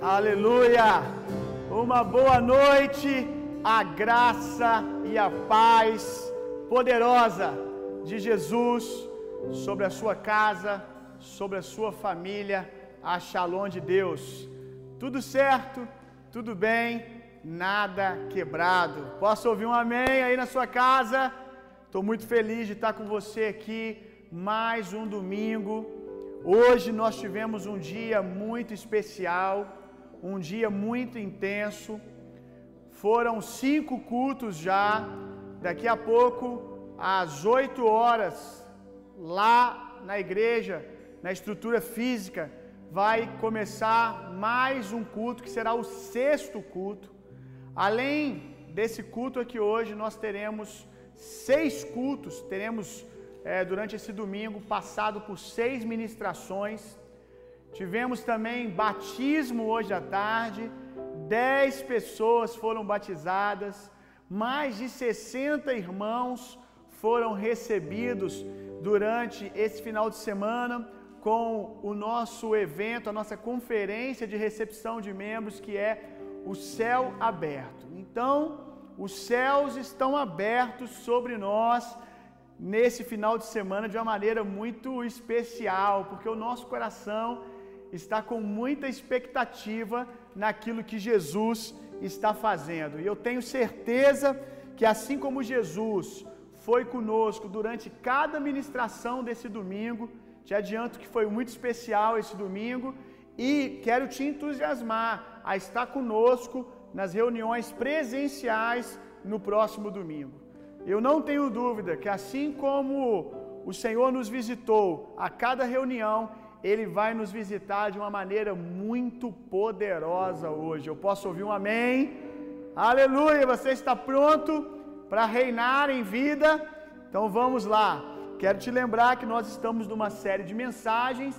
Aleluia! Uma boa noite, a graça e a paz poderosa de Jesus sobre a sua casa, sobre a sua família, a Shalom de Deus. Tudo certo? Tudo bem? Nada quebrado. Posso ouvir um amém aí na sua casa? Estou muito feliz de estar com você aqui mais um domingo. Hoje nós tivemos um dia muito especial, um dia muito intenso. Foram cinco cultos já. Daqui a pouco, às oito horas, lá na igreja, na estrutura física, vai começar mais um culto que será o sexto culto. Além desse culto aqui hoje, nós teremos seis cultos, teremos é, durante esse domingo passado por seis ministrações. Tivemos também batismo hoje à tarde, dez pessoas foram batizadas, mais de 60 irmãos foram recebidos durante esse final de semana com o nosso evento, a nossa conferência de recepção de membros, que é o céu aberto. Então, os céus estão abertos sobre nós nesse final de semana de uma maneira muito especial, porque o nosso coração está com muita expectativa naquilo que Jesus está fazendo. E eu tenho certeza que assim como Jesus foi conosco durante cada ministração desse domingo, te adianto que foi muito especial esse domingo e quero te entusiasmar a estar conosco nas reuniões presenciais no próximo domingo. Eu não tenho dúvida que assim como o Senhor nos visitou a cada reunião, Ele vai nos visitar de uma maneira muito poderosa hoje. Eu posso ouvir um amém? Aleluia! Você está pronto para reinar em vida? Então vamos lá. Quero te lembrar que nós estamos numa série de mensagens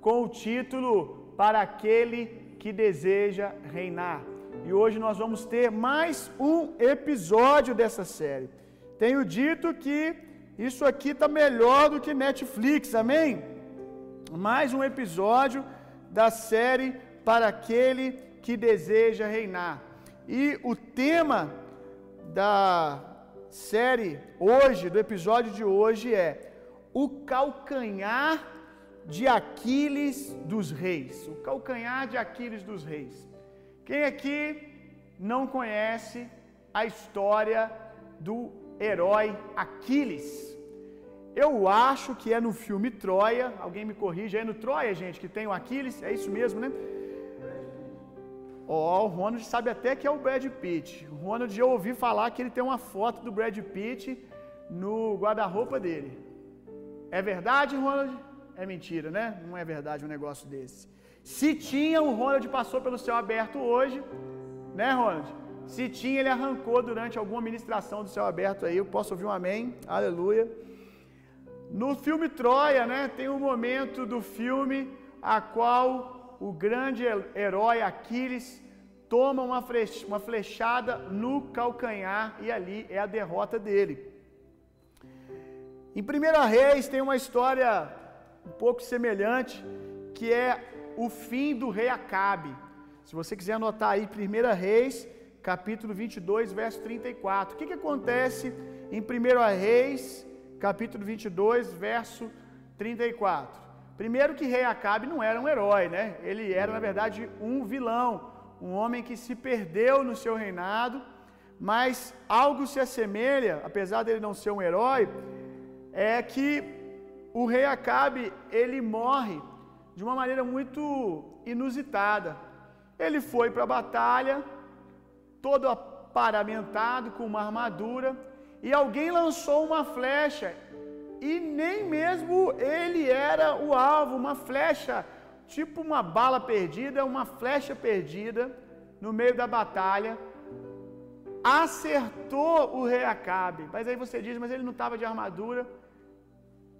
com o título Para aquele que deseja reinar. E hoje nós vamos ter mais um episódio dessa série. Tenho dito que isso aqui está melhor do que Netflix, amém? Mais um episódio da série Para aquele que deseja reinar. E o tema da série hoje, do episódio de hoje é o calcanhar de Aquiles dos reis. O calcanhar de Aquiles dos reis. Quem aqui não conhece a história do herói Aquiles? Eu acho que é no filme Troia. Alguém me corrige, é no Troia, gente, que tem o Aquiles? É isso mesmo, né? Ó, oh, o Ronald sabe até que é o Brad Pitt. O Ronald já ouvi falar que ele tem uma foto do Brad Pitt no guarda-roupa dele. É verdade, Ronald? É mentira, né? Não é verdade um negócio desse. Se tinha, o Ronald passou pelo céu aberto hoje, né, Ronald? Se tinha, ele arrancou durante alguma ministração do céu aberto aí. Eu posso ouvir um amém? Aleluia. No filme Troia, né, tem um momento do filme a qual o grande herói Aquiles toma uma flechada no calcanhar e ali é a derrota dele. Em 1 Reis tem uma história um pouco semelhante, que é o fim do rei Acabe. Se você quiser anotar aí 1 Reis, capítulo 22, verso 34. O que, que acontece em 1 Reis, capítulo 22, verso 34? Primeiro que rei Acabe não era um herói, né? Ele era, na verdade, um vilão, um homem que se perdeu no seu reinado, mas algo se assemelha, apesar dele não ser um herói, é que o rei Acabe, ele morre de uma maneira muito inusitada. Ele foi para a batalha, todo aparamentado com uma armadura, e alguém lançou uma flecha, e nem mesmo ele era o alvo, uma flecha, tipo uma bala perdida, uma flecha perdida no meio da batalha, acertou o rei Acabe. Mas aí você diz, mas ele não estava de armadura.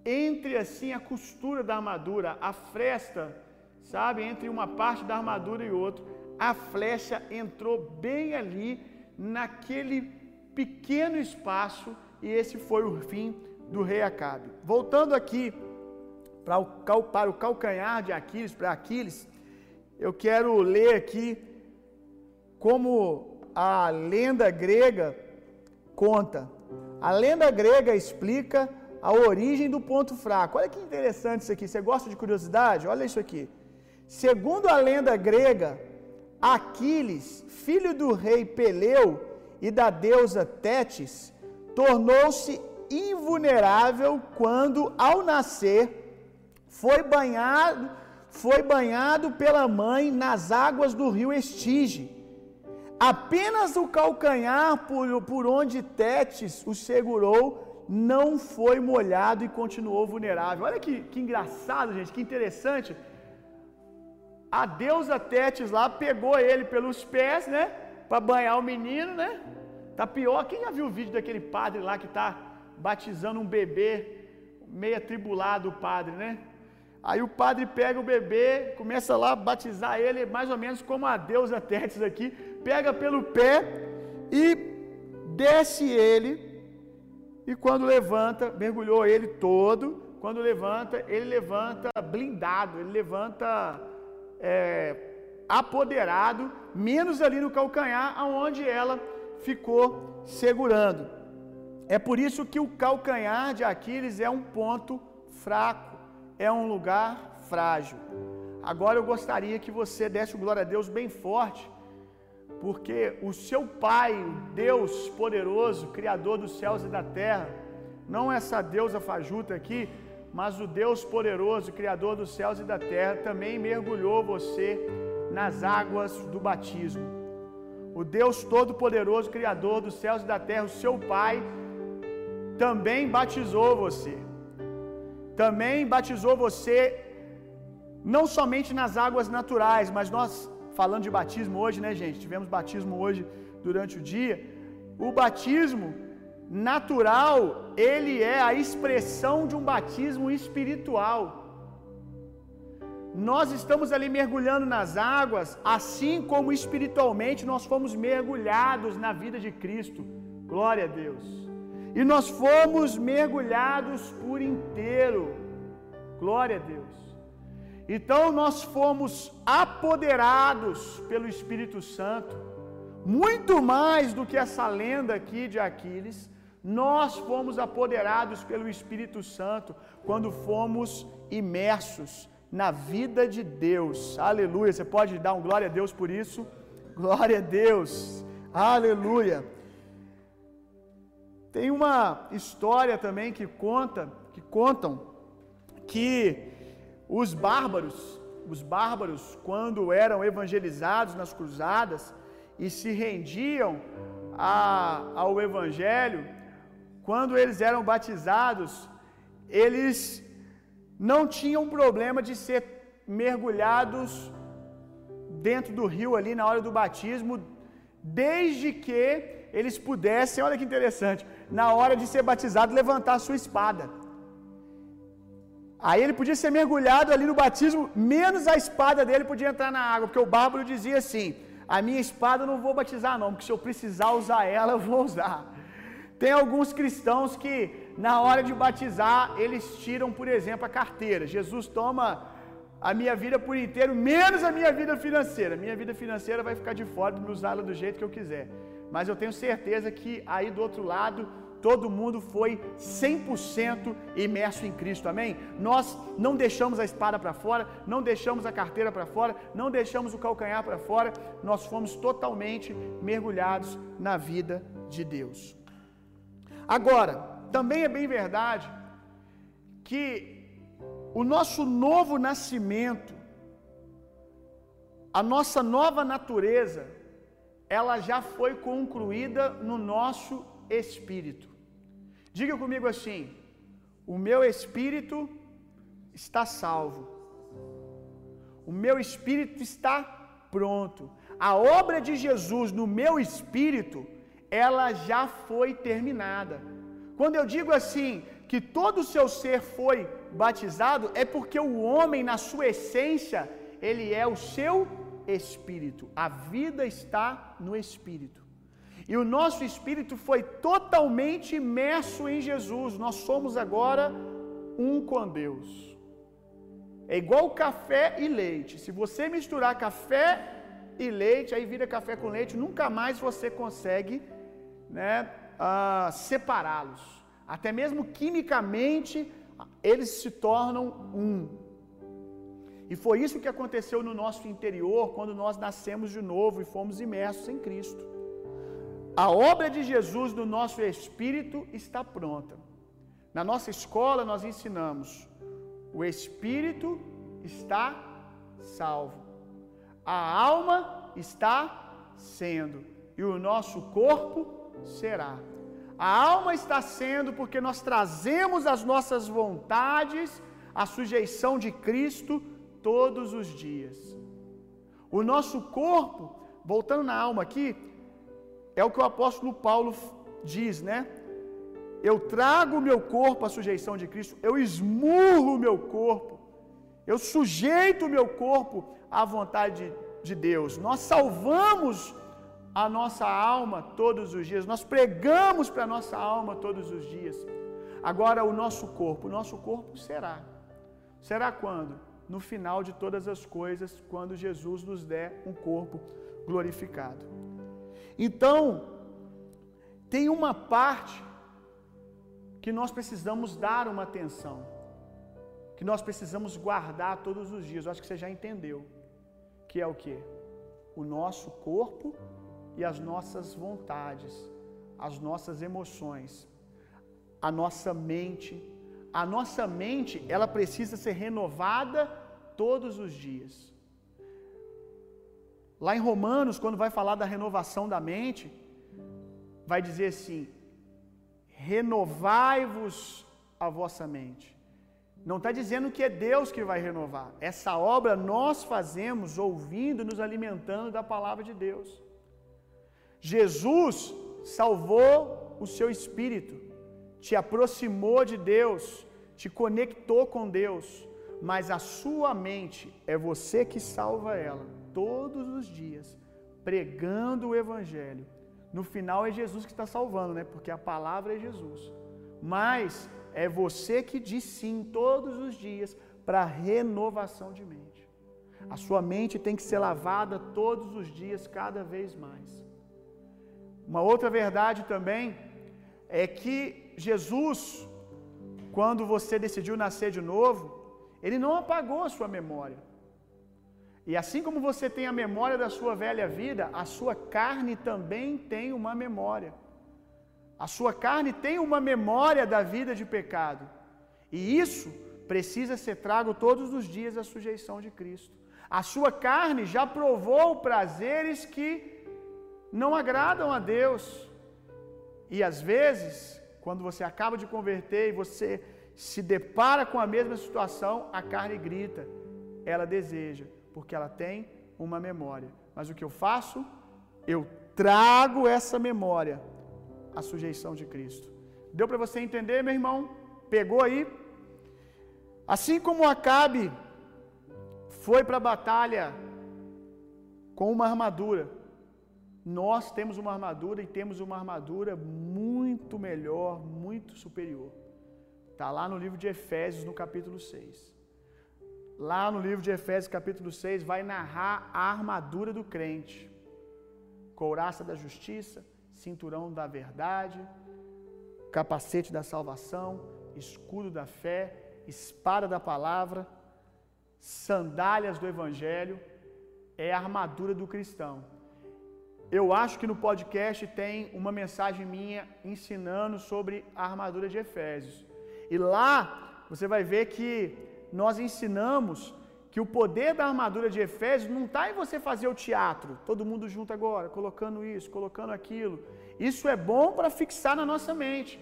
Entre assim a costura da armadura, a fresta, sabe, entre uma parte da armadura e outra, a flecha entrou bem ali, naquele pequeno espaço, e esse foi o fim do rei Acabe. Voltando aqui para o, para o calcanhar de Aquiles, para Aquiles, eu quero ler aqui como a lenda grega conta. A lenda grega explica a origem do ponto fraco. Olha que interessante isso aqui. Você gosta de curiosidade? Olha isso aqui. Segundo a lenda grega, Aquiles, filho do rei Peleu e da deusa Tétis, tornou-se invulnerável quando, ao nascer, foi banhado, foi banhado pela mãe nas águas do rio Estige. Apenas o calcanhar por, por onde Tétis o segurou não foi molhado e continuou vulnerável. Olha que, que engraçado, gente, que interessante. A deusa Tétis lá pegou ele pelos pés, né? Para banhar o menino, né? Tá pior. Quem já viu o vídeo daquele padre lá que tá batizando um bebê, meio atribulado o padre, né? Aí o padre pega o bebê, começa lá a batizar ele, mais ou menos como a deusa Tétis aqui, pega pelo pé e desce ele. E quando levanta, mergulhou ele todo. Quando levanta, ele levanta blindado, ele levanta é, apoderado, menos ali no calcanhar, aonde ela ficou segurando. É por isso que o calcanhar de Aquiles é um ponto fraco, é um lugar frágil. Agora eu gostaria que você desse glória a Deus bem forte, porque o seu Pai, Deus poderoso, Criador dos céus e da terra, não essa deusa fajuta aqui, mas o Deus poderoso, Criador dos céus e da terra, também mergulhou você nas águas do batismo. O Deus Todo-Poderoso, Criador dos céus e da terra, o seu Pai, também batizou você. Também batizou você, não somente nas águas naturais, mas nós, falando de batismo hoje, né, gente? Tivemos batismo hoje durante o dia. O batismo natural, ele é a expressão de um batismo espiritual. Nós estamos ali mergulhando nas águas, assim como espiritualmente nós fomos mergulhados na vida de Cristo. Glória a Deus. E nós fomos mergulhados por inteiro. Glória a Deus. Então nós fomos apoderados pelo Espírito Santo, muito mais do que essa lenda aqui de Aquiles. Nós fomos apoderados pelo Espírito Santo quando fomos imersos na vida de Deus. Aleluia. Você pode dar um glória a Deus por isso? Glória a Deus. Aleluia. Tem uma história também que conta, que contam que os bárbaros, os bárbaros quando eram evangelizados nas cruzadas e se rendiam a, ao evangelho, quando eles eram batizados, eles não tinham problema de ser mergulhados dentro do rio ali na hora do batismo, desde que eles pudessem, olha que interessante, na hora de ser batizado, levantar a sua espada. Aí ele podia ser mergulhado ali no batismo, menos a espada dele podia entrar na água, porque o bárbaro dizia assim: A minha espada eu não vou batizar, não, porque se eu precisar usar ela, eu vou usar. Tem alguns cristãos que, na hora de batizar, eles tiram, por exemplo, a carteira. Jesus toma a minha vida por inteiro, menos a minha vida financeira. Minha vida financeira vai ficar de fora de usá-la do jeito que eu quiser. Mas eu tenho certeza que aí do outro lado, todo mundo foi 100% imerso em Cristo, amém? Nós não deixamos a espada para fora, não deixamos a carteira para fora, não deixamos o calcanhar para fora, nós fomos totalmente mergulhados na vida de Deus. Agora, também é bem verdade que o nosso novo nascimento, a nossa nova natureza, ela já foi concluída no nosso espírito. Diga comigo assim: o meu espírito está salvo, o meu espírito está pronto. A obra de Jesus no meu espírito, ela já foi terminada. Quando eu digo assim, que todo o seu ser foi batizado, é porque o homem, na sua essência, ele é o seu espírito. A vida está no espírito. E o nosso espírito foi totalmente imerso em Jesus. Nós somos agora um com Deus. É igual café e leite. Se você misturar café e leite, aí vira café com leite, nunca mais você consegue né, separá-los. Até mesmo quimicamente, eles se tornam um. E foi isso que aconteceu no nosso interior quando nós nascemos de novo e fomos imersos em Cristo. A obra de Jesus no nosso espírito está pronta. Na nossa escola nós ensinamos: o espírito está salvo, a alma está sendo, e o nosso corpo será. A alma está sendo porque nós trazemos as nossas vontades à sujeição de Cristo todos os dias. O nosso corpo, voltando na alma aqui, é o que o apóstolo Paulo diz, né? Eu trago o meu corpo à sujeição de Cristo, eu esmurro o meu corpo, eu sujeito o meu corpo à vontade de, de Deus. Nós salvamos a nossa alma todos os dias, nós pregamos para a nossa alma todos os dias. Agora, o nosso corpo, o nosso corpo será. Será quando? No final de todas as coisas, quando Jesus nos der um corpo glorificado. Então, tem uma parte que nós precisamos dar uma atenção, que nós precisamos guardar todos os dias. Eu acho que você já entendeu. Que é o que? O nosso corpo e as nossas vontades, as nossas emoções, a nossa mente. A nossa mente, ela precisa ser renovada todos os dias. Lá em Romanos, quando vai falar da renovação da mente, vai dizer assim: renovai-vos a vossa mente. Não está dizendo que é Deus que vai renovar. Essa obra nós fazemos ouvindo, nos alimentando da palavra de Deus. Jesus salvou o seu espírito, te aproximou de Deus, te conectou com Deus, mas a sua mente é você que salva ela todos os dias, pregando o Evangelho. No final é Jesus que está salvando, né? Porque a palavra é Jesus. Mas é você que diz sim todos os dias para renovação de mente. A sua mente tem que ser lavada todos os dias, cada vez mais. Uma outra verdade também é que Jesus, quando você decidiu nascer de novo, ele não apagou a sua memória. E assim como você tem a memória da sua velha vida, a sua carne também tem uma memória. A sua carne tem uma memória da vida de pecado. E isso precisa ser trago todos os dias à sujeição de Cristo. A sua carne já provou prazeres que não agradam a Deus. E às vezes, quando você acaba de converter e você se depara com a mesma situação, a carne grita, ela deseja, porque ela tem uma memória. Mas o que eu faço? Eu trago essa memória à sujeição de Cristo. Deu para você entender, meu irmão? Pegou aí? Assim como Acabe foi para a batalha com uma armadura, nós temos uma armadura e temos uma armadura muito melhor, muito superior. Está lá no livro de Efésios, no capítulo 6. Lá no livro de Efésios, capítulo 6, vai narrar a armadura do crente: couraça da justiça, cinturão da verdade, capacete da salvação, escudo da fé, espada da palavra, sandálias do evangelho, é a armadura do cristão. Eu acho que no podcast tem uma mensagem minha ensinando sobre a armadura de Efésios. E lá você vai ver que nós ensinamos que o poder da armadura de Efésios não está em você fazer o teatro, todo mundo junto agora, colocando isso, colocando aquilo. Isso é bom para fixar na nossa mente.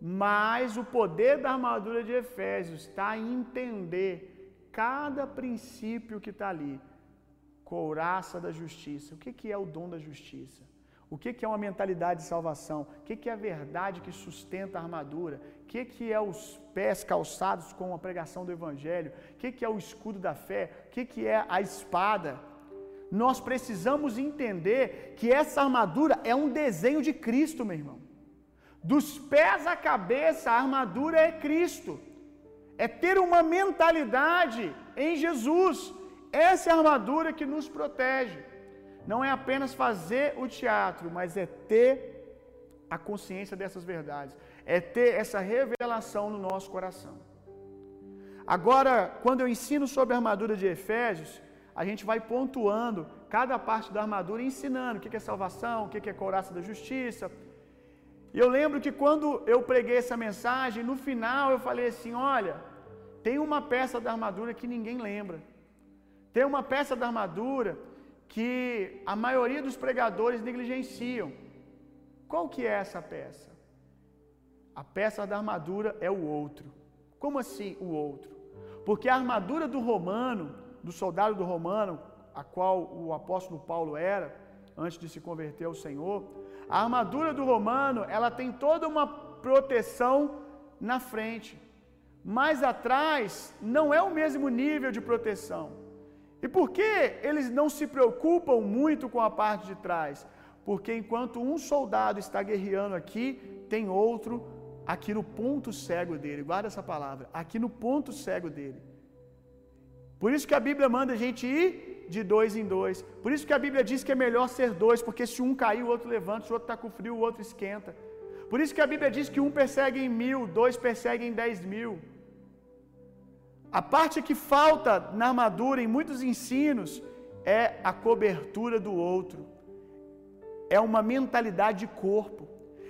Mas o poder da armadura de Efésios está em entender cada princípio que está ali. Couraça da justiça. O que, que é o dom da justiça? O que, que é uma mentalidade de salvação? O que, que é a verdade que sustenta a armadura? O que, que é os pés calçados com a pregação do Evangelho? O que, que é o escudo da fé? O que, que é a espada? Nós precisamos entender que essa armadura é um desenho de Cristo, meu irmão. Dos pés à cabeça, a armadura é Cristo. é ter uma mentalidade em Jesus. Essa é a armadura que nos protege. Não é apenas fazer o teatro, mas é ter a consciência dessas verdades, é ter essa revelação no nosso coração. Agora, quando eu ensino sobre a armadura de Efésios, a gente vai pontuando cada parte da armadura ensinando o que é salvação, o que é couraça da justiça. E eu lembro que quando eu preguei essa mensagem, no final eu falei assim: olha, tem uma peça da armadura que ninguém lembra. Tem uma peça da armadura que a maioria dos pregadores negligenciam. Qual que é essa peça? A peça da armadura é o outro. Como assim o outro? Porque a armadura do romano, do soldado do romano, a qual o apóstolo Paulo era, antes de se converter ao Senhor, a armadura do romano, ela tem toda uma proteção na frente. Mas atrás não é o mesmo nível de proteção. E por que eles não se preocupam muito com a parte de trás? Porque enquanto um soldado está guerreando aqui, tem outro aqui no ponto cego dele. Guarda essa palavra, aqui no ponto cego dele. Por isso que a Bíblia manda a gente ir de dois em dois. Por isso que a Bíblia diz que é melhor ser dois, porque se um cair, o outro levanta, se o outro está com frio, o outro esquenta. Por isso que a Bíblia diz que um persegue em mil, dois perseguem em dez mil. A parte que falta na armadura em muitos ensinos é a cobertura do outro. É uma mentalidade de corpo.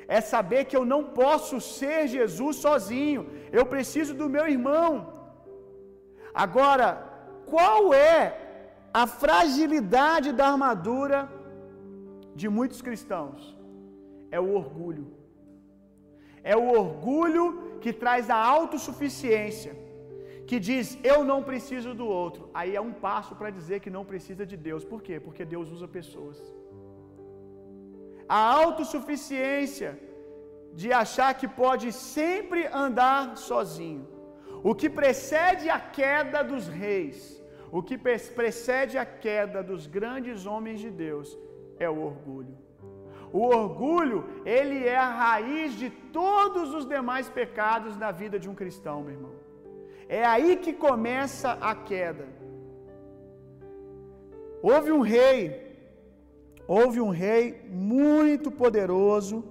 É saber que eu não posso ser Jesus sozinho. Eu preciso do meu irmão. Agora, qual é a fragilidade da armadura de muitos cristãos? É o orgulho. É o orgulho que traz a autossuficiência que diz eu não preciso do outro, aí é um passo para dizer que não precisa de Deus. Por quê? Porque Deus usa pessoas. A autossuficiência de achar que pode sempre andar sozinho. O que precede a queda dos reis, o que precede a queda dos grandes homens de Deus é o orgulho. O orgulho, ele é a raiz de todos os demais pecados na vida de um cristão, meu irmão. É aí que começa a queda. Houve um rei, houve um rei muito poderoso,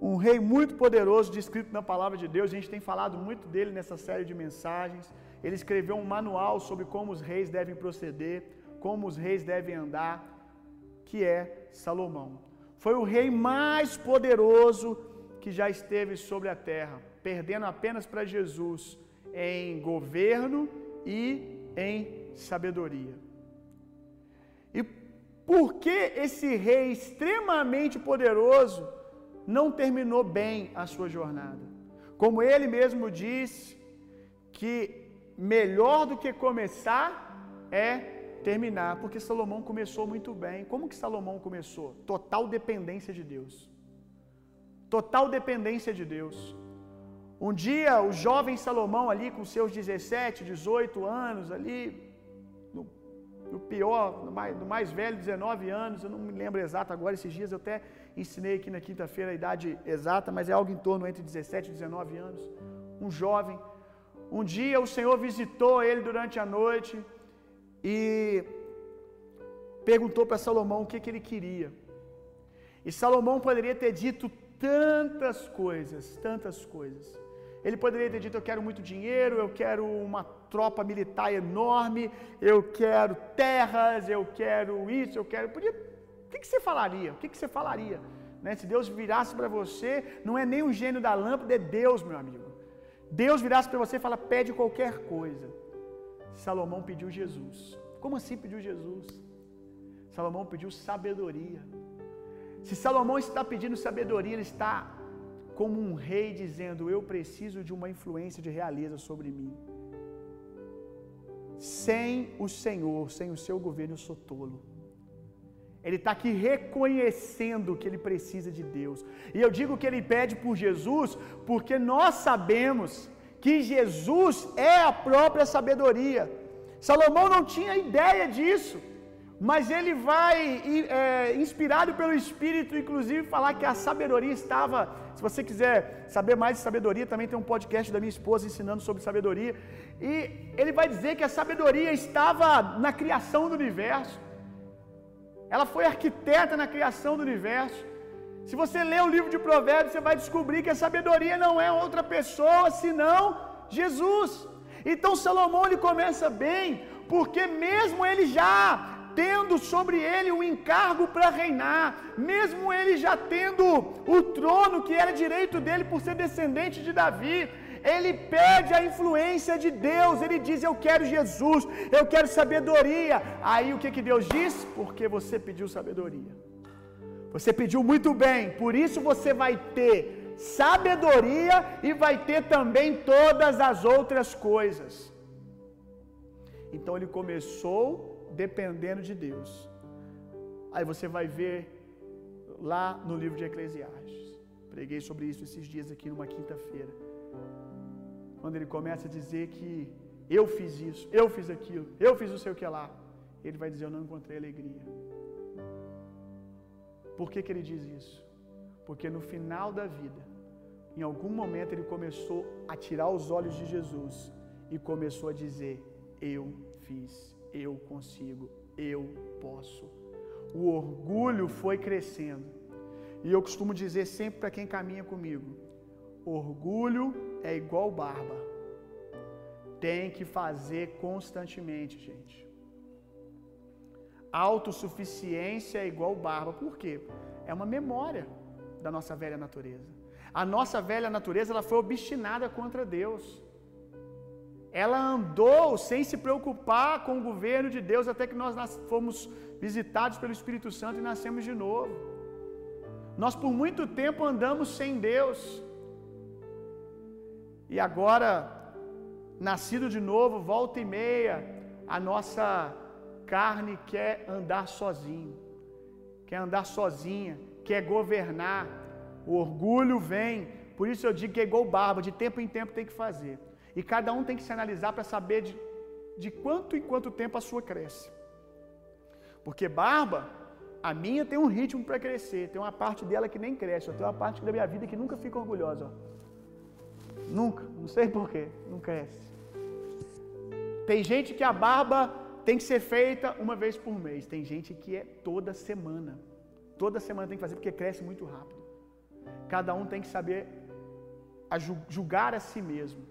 um rei muito poderoso descrito na palavra de Deus, a gente tem falado muito dele nessa série de mensagens. Ele escreveu um manual sobre como os reis devem proceder, como os reis devem andar, que é Salomão. Foi o rei mais poderoso que já esteve sobre a terra perdendo apenas para Jesus em governo e em sabedoria. E por que esse rei extremamente poderoso não terminou bem a sua jornada? Como ele mesmo disse, que melhor do que começar é terminar, porque Salomão começou muito bem. Como que Salomão começou? Total dependência de Deus. Total dependência de Deus. Um dia, o jovem Salomão, ali com seus 17, 18 anos, ali, no, no pior, no mais, no mais, velho, 19 anos, eu não me lembro exato agora, esses dias eu até ensinei aqui na quinta-feira a idade exata, mas é algo em torno entre 17 e 19 anos. Um jovem. Um dia o Senhor visitou ele durante a noite e perguntou para Salomão o que, que ele queria. E Salomão poderia ter dito tantas coisas, tantas coisas. Ele poderia ter dito: Eu quero muito dinheiro, eu quero uma tropa militar enorme, eu quero terras, eu quero isso, eu quero. Podia... O que, você falaria? O que, que você falaria? Né? Se Deus virasse para você, não é nem o gênio da lâmpada, é Deus, meu amigo. Deus virasse para você e fala: Pede qualquer coisa. Salomão pediu Jesus. Como assim pediu Jesus? Salomão pediu sabedoria. Se Salomão está pedindo sabedoria, ele está como um rei dizendo: Eu preciso de uma influência de realeza sobre mim. Sem o Senhor, sem o seu governo, eu sou tolo. Ele está aqui reconhecendo que ele precisa de Deus. E eu digo que ele pede por Jesus, porque nós sabemos que Jesus é a própria sabedoria. Salomão não tinha ideia disso. Mas ele vai, é, inspirado pelo Espírito, inclusive, falar que a sabedoria estava Se você quiser saber mais de sabedoria, também tem um podcast da minha esposa ensinando sobre sabedoria. E ele vai dizer que a sabedoria estava na criação do universo. Ela foi arquiteta na criação do universo. Se você ler o livro de Provérbios, você vai descobrir que a sabedoria não é outra pessoa senão Jesus. Então Salomão ele começa bem, porque mesmo ele já tendo sobre ele o encargo para reinar, mesmo ele já tendo o trono que era direito dele por ser descendente de Davi, ele pede a influência de Deus, ele diz: Eu quero Jesus, eu quero sabedoria. Aí o que, que Deus diz? Porque você pediu sabedoria. Você pediu muito bem, por isso você vai ter sabedoria e vai ter também todas as outras coisas. Então ele começou dependendo de Deus. Aí você vai ver lá no livro de Eclesiastes. Preguei sobre isso esses dias aqui numa quinta-feira. Quando ele começa a dizer que eu fiz isso, eu fiz aquilo, eu fiz o seu que lá, ele vai dizer: Eu não encontrei alegria. Por que, que ele diz isso? Porque no final da vida, em algum momento ele começou a tirar os olhos de Jesus e começou a dizer: Eu fiz, eu consigo, eu posso. O orgulho foi crescendo. E eu costumo dizer sempre para quem caminha comigo: orgulho é igual barba. Tem que fazer constantemente, gente. Autossuficiência é igual barba. Por quê? É uma memória da nossa velha natureza. A nossa velha natureza ela foi obstinada contra Deus. Ela andou sem se preocupar com o governo de Deus até que nós fomos visitados pelo Espírito Santo e nascemos de novo. Nós por muito tempo andamos sem Deus. E agora, nascido de novo, volta e meia, a nossa carne quer andar sozinho, quer andar sozinha, quer governar. O orgulho vem, por isso eu digo que é igual barba, de tempo em tempo tem que fazer. E cada um tem que se analisar para saber de, de quanto em quanto tempo a sua cresce. Porque barba, a minha tem um ritmo para crescer, tem uma parte dela que nem cresce, eu tenho uma parte da minha vida que nunca fica orgulhosa. Ó. Nunca, não sei porquê, não cresce. Tem gente que a barba tem que ser feita uma vez por mês, tem gente que é toda semana. Toda semana tem que fazer porque cresce muito rápido. Cada um tem que saber julgar a si mesmo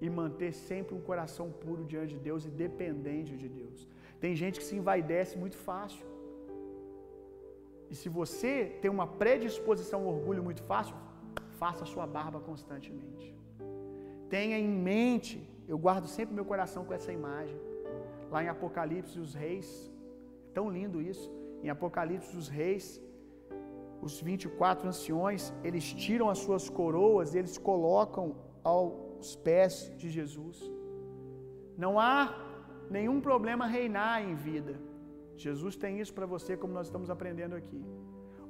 e manter sempre um coração puro diante de Deus e dependente de Deus. Tem gente que se envaidece muito fácil. E se você tem uma predisposição ao orgulho muito fácil, faça sua barba constantemente. Tenha em mente, eu guardo sempre meu coração com essa imagem. Lá em Apocalipse, os reis, tão lindo isso. Em Apocalipse, os reis, os 24 anciões, eles tiram as suas coroas e eles colocam aos pés de Jesus. Não há nenhum problema reinar em vida. Jesus tem isso para você, como nós estamos aprendendo aqui.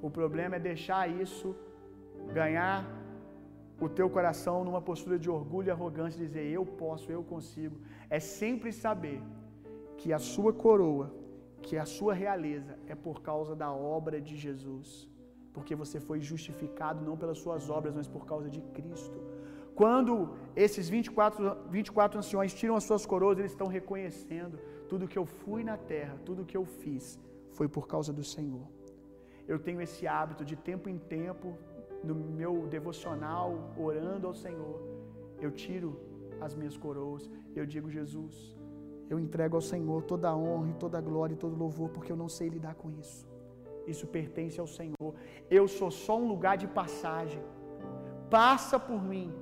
O problema é deixar isso ganhar o teu coração numa postura de orgulho e arrogância, dizer eu posso, eu consigo. É sempre saber que a sua coroa, que a sua realeza é por causa da obra de Jesus. Porque você foi justificado não pelas suas obras, mas por causa de Cristo. Quando esses 24, 24 anciões tiram as suas coroas, eles estão reconhecendo tudo que eu fui na terra, tudo que eu fiz, foi por causa do Senhor. Eu tenho esse hábito de tempo em tempo, no meu devocional, orando ao Senhor, eu tiro as minhas coroas, eu digo, Jesus, eu entrego ao Senhor toda a honra e toda a glória e todo o louvor, porque eu não sei lidar com isso. Isso pertence ao Senhor. Eu sou só um lugar de passagem. Passa por mim,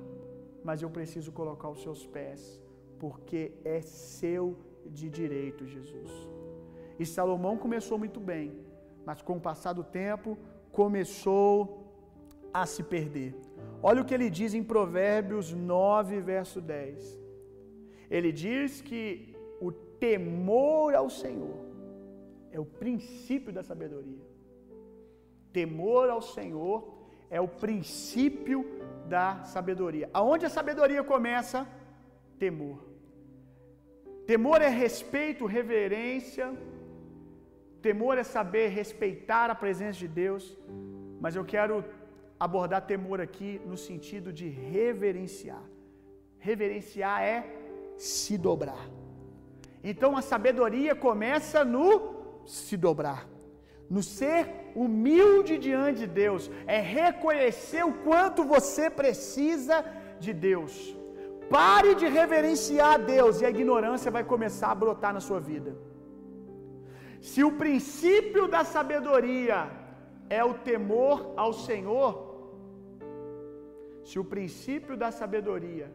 mas eu preciso colocar os seus pés, porque é seu de direito, Jesus. E Salomão começou muito bem, mas com o passar do tempo começou a se perder. Olha o que ele diz em Provérbios 9, verso 10. Ele diz que o temor ao Senhor é o princípio da sabedoria. Temor ao Senhor é o princípio da sabedoria. Aonde a sabedoria começa? Temor. Temor é respeito, reverência. Temor é saber respeitar a presença de Deus. Mas eu quero abordar temor aqui no sentido de reverenciar. Reverenciar é se dobrar. Então a sabedoria começa no se dobrar, no ser humilde diante de Deus, é reconhecer o quanto você precisa de Deus. Pare de reverenciar a Deus e a ignorância vai começar a brotar na sua vida. Se o princípio da sabedoria é o temor ao Senhor, se o princípio da sabedoria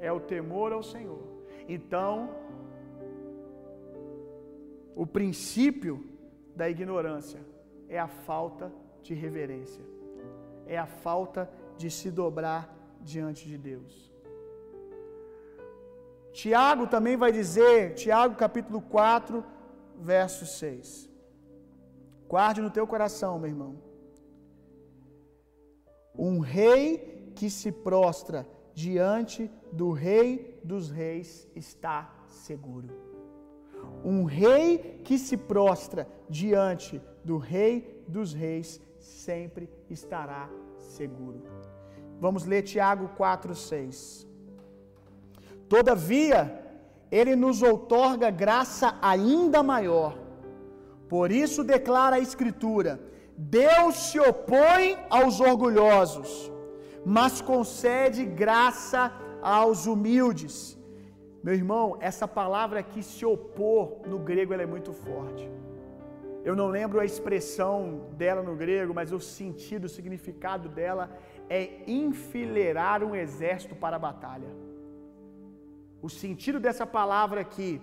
é o temor ao Senhor, então o princípio da ignorância é a falta de reverência, é a falta de se dobrar diante de Deus. Tiago também vai dizer, Tiago capítulo 4, verso 6. Guarde no teu coração, meu irmão. Um rei que se prostra diante do rei dos reis está seguro. Um rei que se prostra diante do rei dos reis sempre estará seguro. Vamos ler Tiago 4:6. Todavia, ele nos outorga graça ainda maior. Por isso declara a escritura: Deus se opõe aos orgulhosos, mas concede graça aos humildes. Meu irmão, essa palavra aqui se opor no grego ela é muito forte. Eu não lembro a expressão dela no grego, mas o sentido, o significado dela é enfileirar um exército para a batalha. O sentido dessa palavra aqui,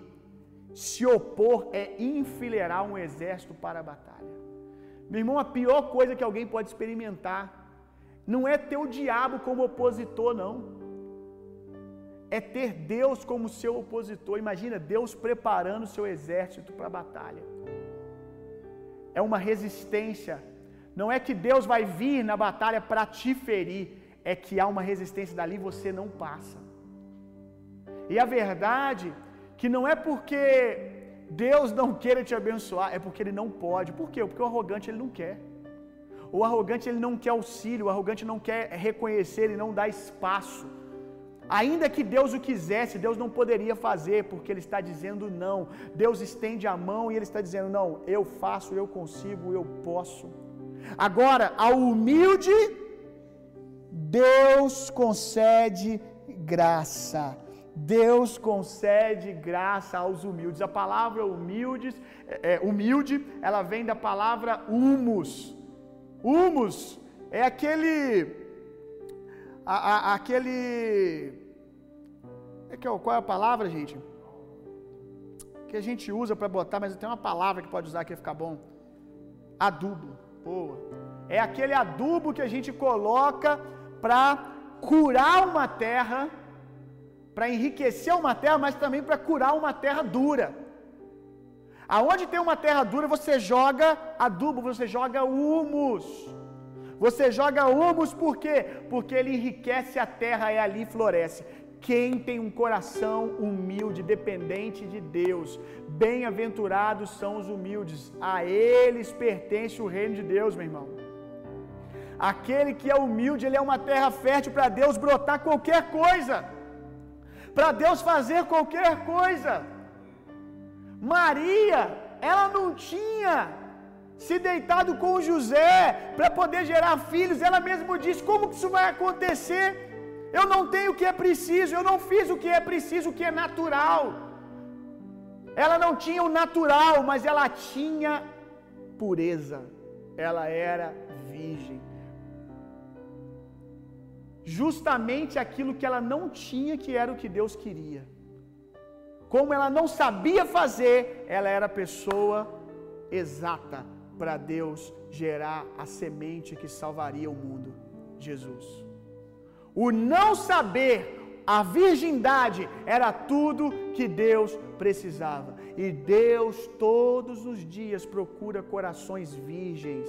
se opor, é enfileirar um exército para a batalha. Meu irmão, a pior coisa que alguém pode experimentar não é ter o diabo como opositor, não. É ter Deus como seu opositor. Imagina Deus preparando o seu exército para a batalha. É uma resistência. Não é que Deus vai vir na batalha para te ferir, é que há uma resistência dali e você não passa. E a verdade que não é porque Deus não queira te abençoar, é porque ele não pode. Por quê? Porque o arrogante ele não quer. O arrogante ele não quer auxílio, o arrogante não quer reconhecer, ele não dá espaço. Ainda que Deus o quisesse, Deus não poderia fazer, porque Ele está dizendo não. Deus estende a mão e Ele está dizendo: não, eu faço, eu consigo, eu posso. Agora, ao humilde, Deus concede graça. Deus concede graça aos humildes. A palavra humildes, é, humilde, ela vem da palavra humus. Humus é aquele a, a, aquele. É que, qual é a palavra, gente? Que a gente usa para botar, mas tem uma palavra que pode usar que ficar bom. Adubo. Boa. É aquele adubo que a gente coloca para curar uma terra, para enriquecer uma terra, mas também para curar uma terra dura. Aonde tem uma terra dura, você joga adubo, você joga humus. Você joga humus por quê? Porque ele enriquece a terra e ali floresce. Quem tem um coração humilde, dependente de Deus, bem-aventurados são os humildes, a eles pertence o reino de Deus, meu irmão. Aquele que é humilde, ele é uma terra fértil para Deus brotar qualquer coisa, para Deus fazer qualquer coisa. Maria, ela não tinha se deitado com José para poder gerar filhos. Ela mesma disse: Como que isso vai acontecer? Eu não tenho o que é preciso, eu não fiz o que é preciso, o que é natural. Ela não tinha o natural, mas ela tinha pureza. Ela era virgem. Justamente aquilo que ela não tinha, que era o que Deus queria. Como ela não sabia fazer, ela era a pessoa exata para Deus gerar a semente que salvaria o mundo, Jesus. O não saber, a virgindade, era tudo que Deus precisava. E Deus todos os dias procura corações virgens,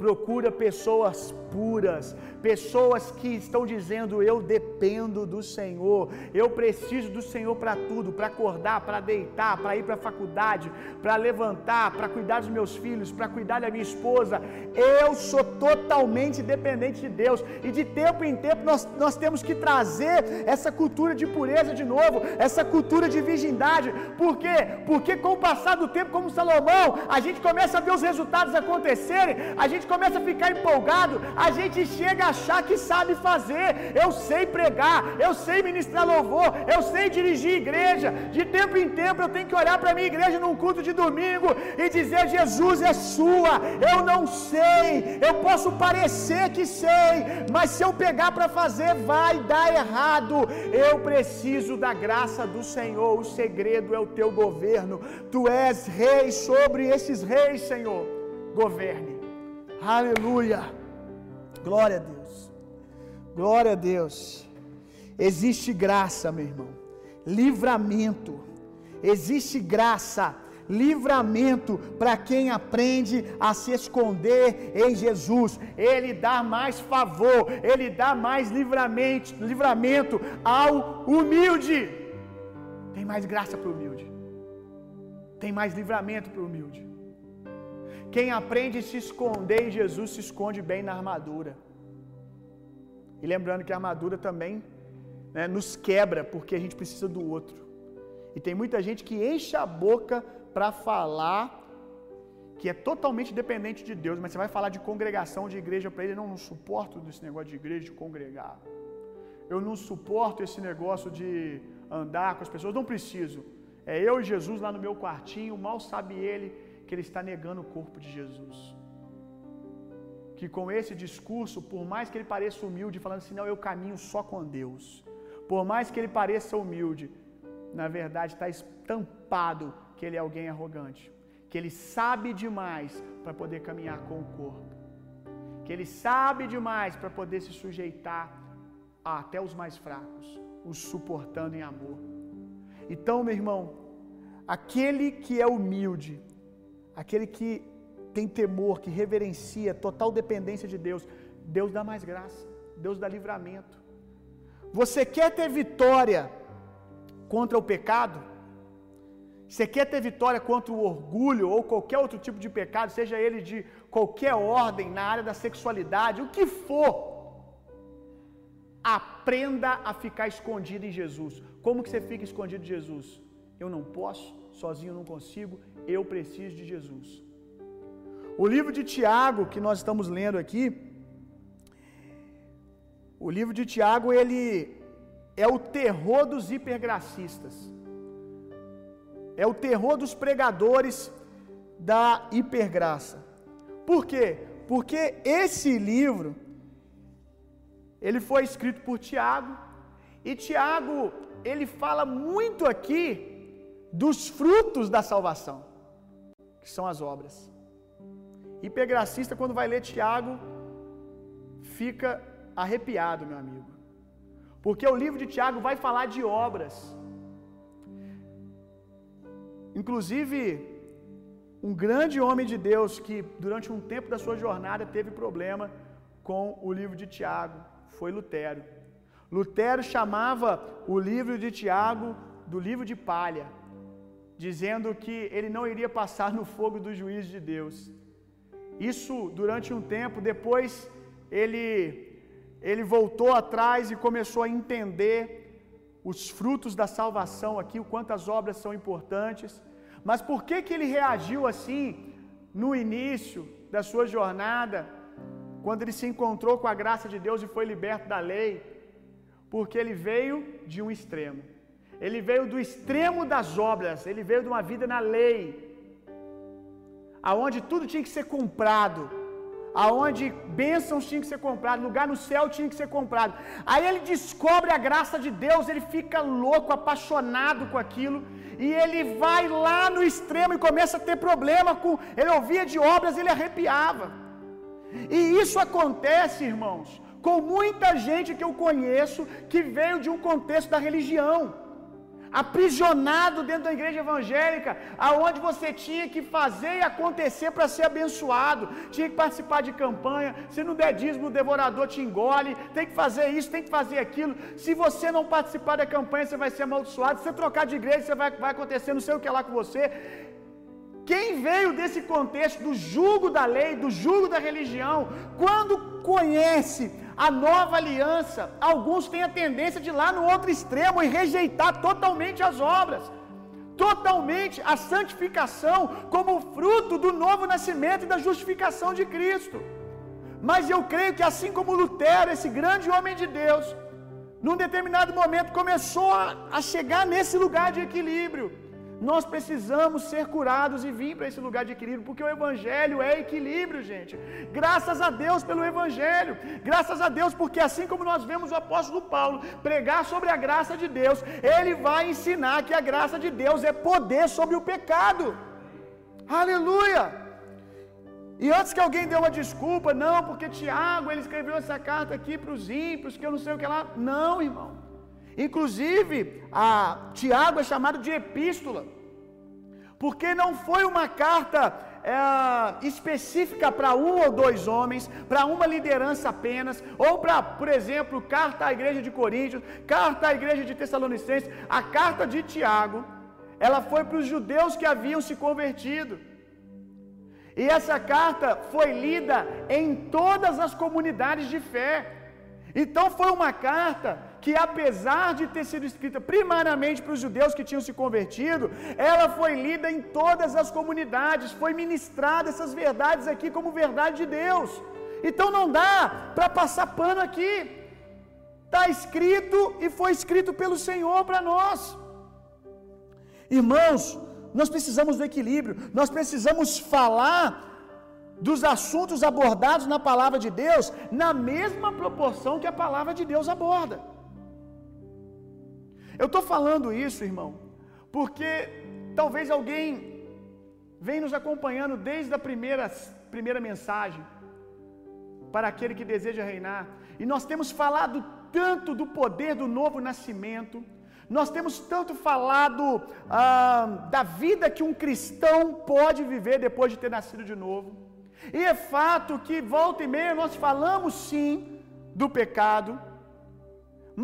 procura pessoas puras, pessoas que estão dizendo: Eu dependo do Senhor, eu preciso do Senhor para tudo, para acordar, para deitar, para ir para a faculdade, para levantar, para cuidar dos meus filhos, para cuidar da minha esposa. Eu sou totalmente dependente de Deus, e de tempo em tempo nós, nós temos que trazer essa cultura de pureza de novo, essa cultura de virgindade, por quê? Porque com o passar do tempo, como Salomão, a gente começa a ver os resultados acontecerem, a gente começa a ficar empolgado, a gente chega a achar que sabe fazer. Eu sei pregar, eu sei ministrar louvor, eu sei dirigir igreja. De tempo em tempo eu tenho que olhar para minha igreja num culto de domingo e dizer: Jesus é sua. Eu não sei, eu posso parecer que sei, mas se eu pegar para fazer, vai dar errado. Eu preciso da graça do Senhor. O segredo é o teu governo. Tu és rei sobre esses reis, Senhor. Governe. Aleluia. Glória a Deus. Glória a Deus. Existe graça, meu irmão. Livramento. Existe graça, livramento para quem aprende a se esconder em Jesus. Ele dá mais favor, ele dá mais livramento, livramento ao humilde. Tem mais graça para o humilde. Tem mais livramento para o humilde. Quem aprende a se esconder em Jesus se esconde bem na armadura. E lembrando que a armadura também né, nos quebra porque a gente precisa do outro. E tem muita gente que enche a boca para falar que é totalmente dependente de Deus, mas você vai falar de congregação, de igreja para ele, não, não suporto desse negócio de igreja, de congregar. Eu não suporto esse negócio de andar com as pessoas, não preciso. É eu e Jesus lá no meu quartinho, mal sabe ele que ele está negando o corpo de Jesus. Que com esse discurso, por mais que ele pareça humilde, falando assim, não, eu caminho só com Deus. Por mais que ele pareça humilde, na verdade está estampado que ele é alguém arrogante. Que ele sabe demais para poder caminhar com o corpo. Que ele sabe demais para poder se sujeitar até os mais fracos, os suportando em amor. Então, meu irmão, aquele que é humilde, aquele que tem temor, que reverencia, total dependência de Deus, Deus dá mais graça, Deus dá livramento. Você quer ter vitória contra o pecado? Você quer ter vitória contra o orgulho ou qualquer outro tipo de pecado, seja ele de qualquer ordem, na área da sexualidade, o que for, aprenda a ficar escondido em Jesus. Como que você fica escondido em Jesus? Eu não posso, sozinho não consigo, eu preciso de Jesus. O livro de Tiago, que nós estamos lendo aqui, o livro de Tiago, ele é o terror dos hipergracistas. É o terror dos pregadores da hipergraça. Por quê? Porque esse livro ele foi escrito por Tiago, e Tiago, ele fala muito aqui dos frutos da salvação, que são as obras. Hipergracista, quando vai ler Tiago, fica arrepiado, meu amigo. Porque o livro de Tiago vai falar de obras. Inclusive, um grande homem de Deus que durante um tempo da sua jornada teve problema com o livro de Tiago foi Lutero. Lutero chamava o livro de Tiago do livro de palha, dizendo que ele não iria passar no fogo do juízo de Deus. Isso durante um tempo, depois ele ele voltou atrás e começou a entender os frutos da salvação aqui, o quanto as obras são importantes. Mas por que que ele reagiu assim no início da sua jornada, quando ele se encontrou com a graça de Deus e foi liberto da lei? Porque ele veio de um extremo. Ele veio do extremo das obras, ele veio de uma vida na lei, aonde tudo tinha que ser comprado, aonde bênçãos tinham que ser compradas, lugar no céu tinha que ser comprado. Aí ele descobre a graça de Deus, ele fica louco, apaixonado com aquilo, e ele vai lá no extremo e começa a ter problema com. Ele ouvia de obras, ele arrepiava. E isso acontece, irmãos, com muita gente que eu conheço que veio de um contexto da religião. Aprisionado dentro da igreja evangélica, aonde você tinha que fazer e acontecer para ser abençoado, tinha que participar de campanha, se não der dízimo, o devorador te engole, tem que fazer isso, tem que fazer aquilo. Se você não participar da campanha, você vai ser amaldiçoado. Se você trocar de igreja, você vai, vai acontecer não sei o que lá com você. Quem veio desse contexto do jugo da lei, do jugo da religião, quando conhece a nova aliança, alguns têm a tendência de ir lá no outro extremo e rejeitar totalmente as obras, totalmente a santificação como fruto do novo nascimento e da justificação de Cristo. Mas eu creio que assim como Lutero, esse grande homem de Deus, num determinado momento começou a, chegar nesse lugar de equilíbrio. Nós precisamos ser curados e vir para esse lugar de equilíbrio, porque o Evangelho é equilíbrio, gente. Graças a Deus pelo Evangelho, graças a Deus, porque assim como nós vemos o apóstolo Paulo pregar sobre a graça de Deus, ele vai ensinar que a graça de Deus é poder sobre o pecado. Aleluia! E antes que alguém dê uma desculpa, não, porque Tiago ele escreveu essa carta aqui para os ímpios, que eu não sei o que lá. Não, irmão. Inclusive, Tiago é chamado de epístola, porque não foi uma carta é, específica para um ou dois homens, para uma liderança apenas, ou para, por exemplo, carta à igreja de Coríntios, carta à igreja de Tessalonicenses. A carta de Tiago, ela foi para os judeus que haviam se convertido. E essa carta foi lida em todas as comunidades de fé. Então foi uma carta que, apesar de ter sido escrita primariamente para os judeus que tinham se convertido, ela foi lida em todas as comunidades, foi ministrada essas verdades aqui como verdade de Deus. Então não dá para passar pano aqui. Está escrito e foi escrito pelo Senhor para nós. Irmãos, nós precisamos do equilíbrio, nós precisamos falar dos assuntos abordados na palavra de Deus na mesma proporção que a palavra de Deus aborda. Eu estou falando isso, irmão, porque talvez alguém venha nos acompanhando desde a primeira, primeira mensagem para aquele que deseja reinar, e nós temos falado tanto do poder do novo nascimento, nós temos tanto falado ah, da vida que um cristão pode viver depois de ter nascido de novo. E é fato que volta e meia nós falamos sim do pecado,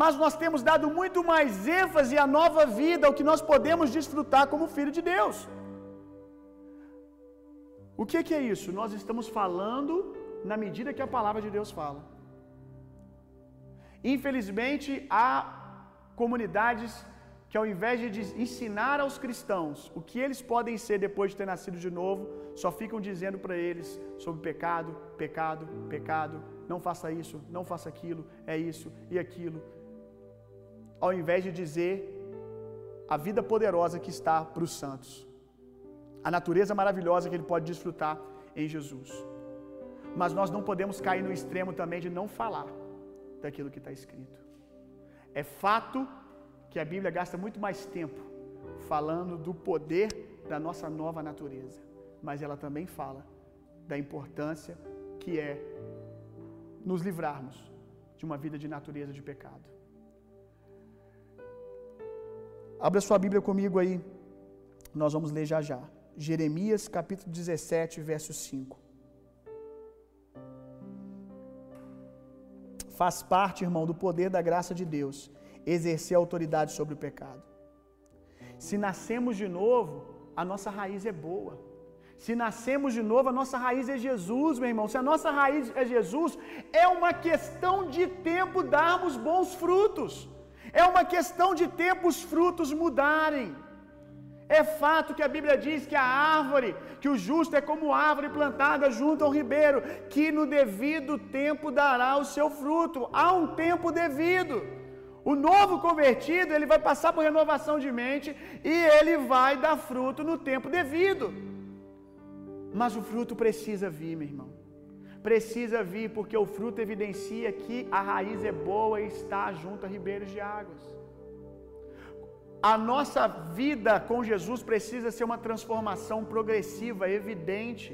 mas nós temos dado muito mais ênfase à nova vida, ao que nós podemos desfrutar como filho de Deus. O que, que é isso? Nós estamos falando na medida que a palavra de Deus fala. Infelizmente, há comunidades que ao invés de ensinar aos cristãos o que eles podem ser depois de ter nascido de novo, só ficam dizendo para eles sobre pecado, pecado, pecado, não faça isso, não faça aquilo, é isso e aquilo, ao invés de dizer a vida poderosa que está para os santos, a natureza maravilhosa que ele pode desfrutar em Jesus. Mas nós não podemos cair no extremo também de não falar daquilo que está escrito. É fato que a Bíblia gasta muito mais tempo falando do poder da nossa nova natureza, mas ela também fala da importância que é nos livrarmos de uma vida de natureza de pecado. Abra sua Bíblia comigo aí, nós vamos ler já já. Jeremias capítulo 17, verso 5. Faz parte, irmão, do poder da graça de Deus exercer autoridade sobre o pecado. Se nascemos de novo, a nossa raiz é boa. Se nascemos de novo, a nossa raiz é Jesus, meu irmão. Se a nossa raiz é Jesus, é uma questão de tempo darmos bons frutos. É uma questão de tempo os frutos mudarem. É fato que a Bíblia diz que a árvore, que o justo é como árvore plantada junto ao ribeiro, que no devido tempo dará o seu fruto. Há um tempo devido. O novo convertido, ele vai passar por renovação de mente e ele vai dar fruto no tempo devido. Mas o fruto precisa vir, meu irmão. Precisa vir porque o fruto evidencia que a raiz é boa e está junto a ribeiros de águas. A nossa vida com Jesus precisa ser uma transformação progressiva, evidente.